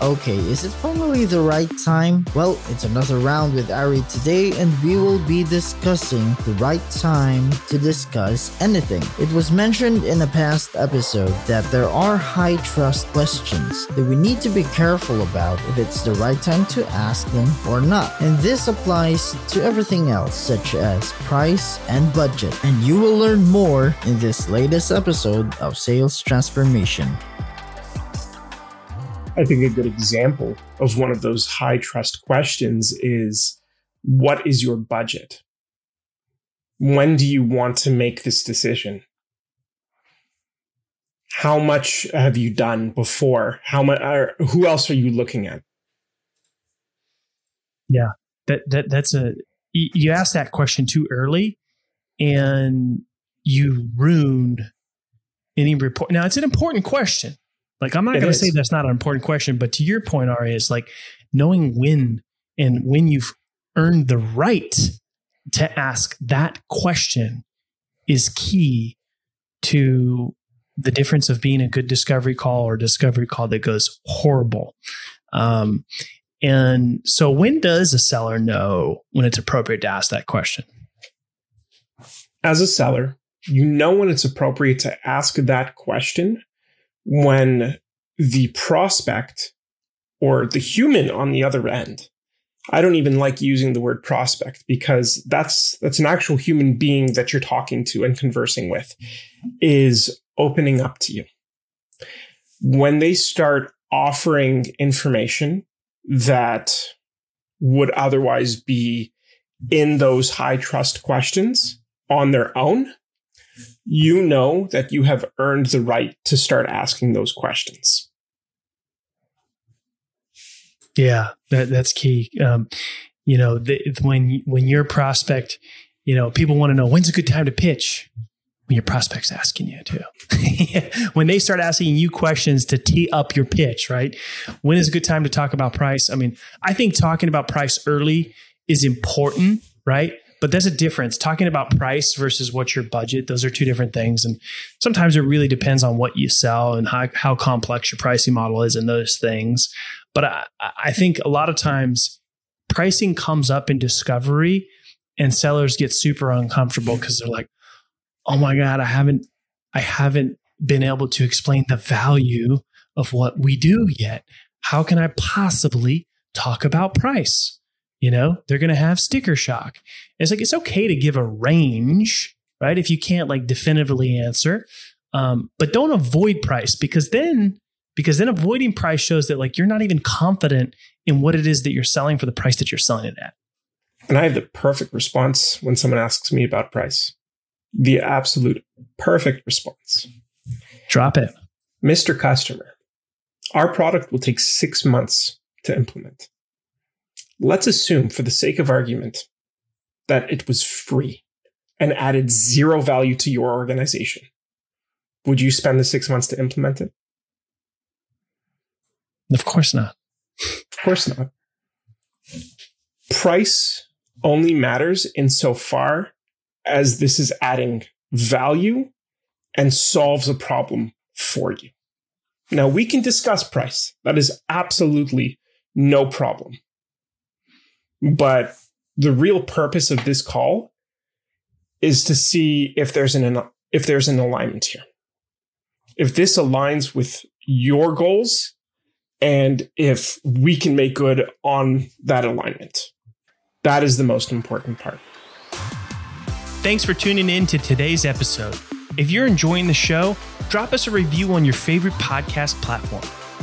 Okay, is it finally the right time? Well, it's another round with Ari today, and we will be discussing the right time to discuss anything. It was mentioned in a past episode that there are high trust questions that we need to be careful about if it's the right time to ask them or not. And this applies to everything else, such as price and budget. And you will learn more in this latest episode of Sales Transformation. I think a good example of one of those high trust questions is what is your budget? When do you want to make this decision? How much have you done before? How much? Who else are you looking at? Yeah, that that that's a you asked that question too early, and you ruined any report. Now it's an important question. Like I'm not going to say that's not an important question, but to your point, Ari, is like knowing when and when you've earned the right to ask that question is key to the difference of being a good discovery call or discovery call that goes horrible. Um, and so, when does a seller know when it's appropriate to ask that question? As a seller, you know when it's appropriate to ask that question when the prospect or the human on the other end I don't even like using the word prospect because that's that's an actual human being that you're talking to and conversing with is opening up to you. When they start offering information that would otherwise be in those high trust questions on their own, you know that you have earned the right to start asking those questions. Yeah, that, that's key. Um, you know, the, when when your prospect, you know, people want to know when's a good time to pitch. When your prospect's asking you to, when they start asking you questions to tee up your pitch, right? When is a good time to talk about price? I mean, I think talking about price early is important, right? But there's a difference. Talking about price versus what's your budget those are two different things. And sometimes it really depends on what you sell and how, how complex your pricing model is and those things. But I, I think a lot of times pricing comes up in discovery and sellers get super uncomfortable mm-hmm. because they're like oh my god i haven't i haven't been able to explain the value of what we do yet. How can i possibly talk about price you know, they're going to have sticker shock. It's like, it's okay to give a range, right? If you can't like definitively answer, um, but don't avoid price because then, because then avoiding price shows that like you're not even confident in what it is that you're selling for the price that you're selling it at. And I have the perfect response when someone asks me about price. The absolute perfect response. Drop it. Mr. Customer, our product will take six months to implement. Let's assume, for the sake of argument, that it was free and added zero value to your organization. Would you spend the six months to implement it? Of course not. Of course not. Price only matters insofar as this is adding value and solves a problem for you. Now, we can discuss price. That is absolutely no problem. But the real purpose of this call is to see if there's an if there's an alignment here. If this aligns with your goals and if we can make good on that alignment. That is the most important part. Thanks for tuning in to today's episode. If you're enjoying the show, drop us a review on your favorite podcast platform.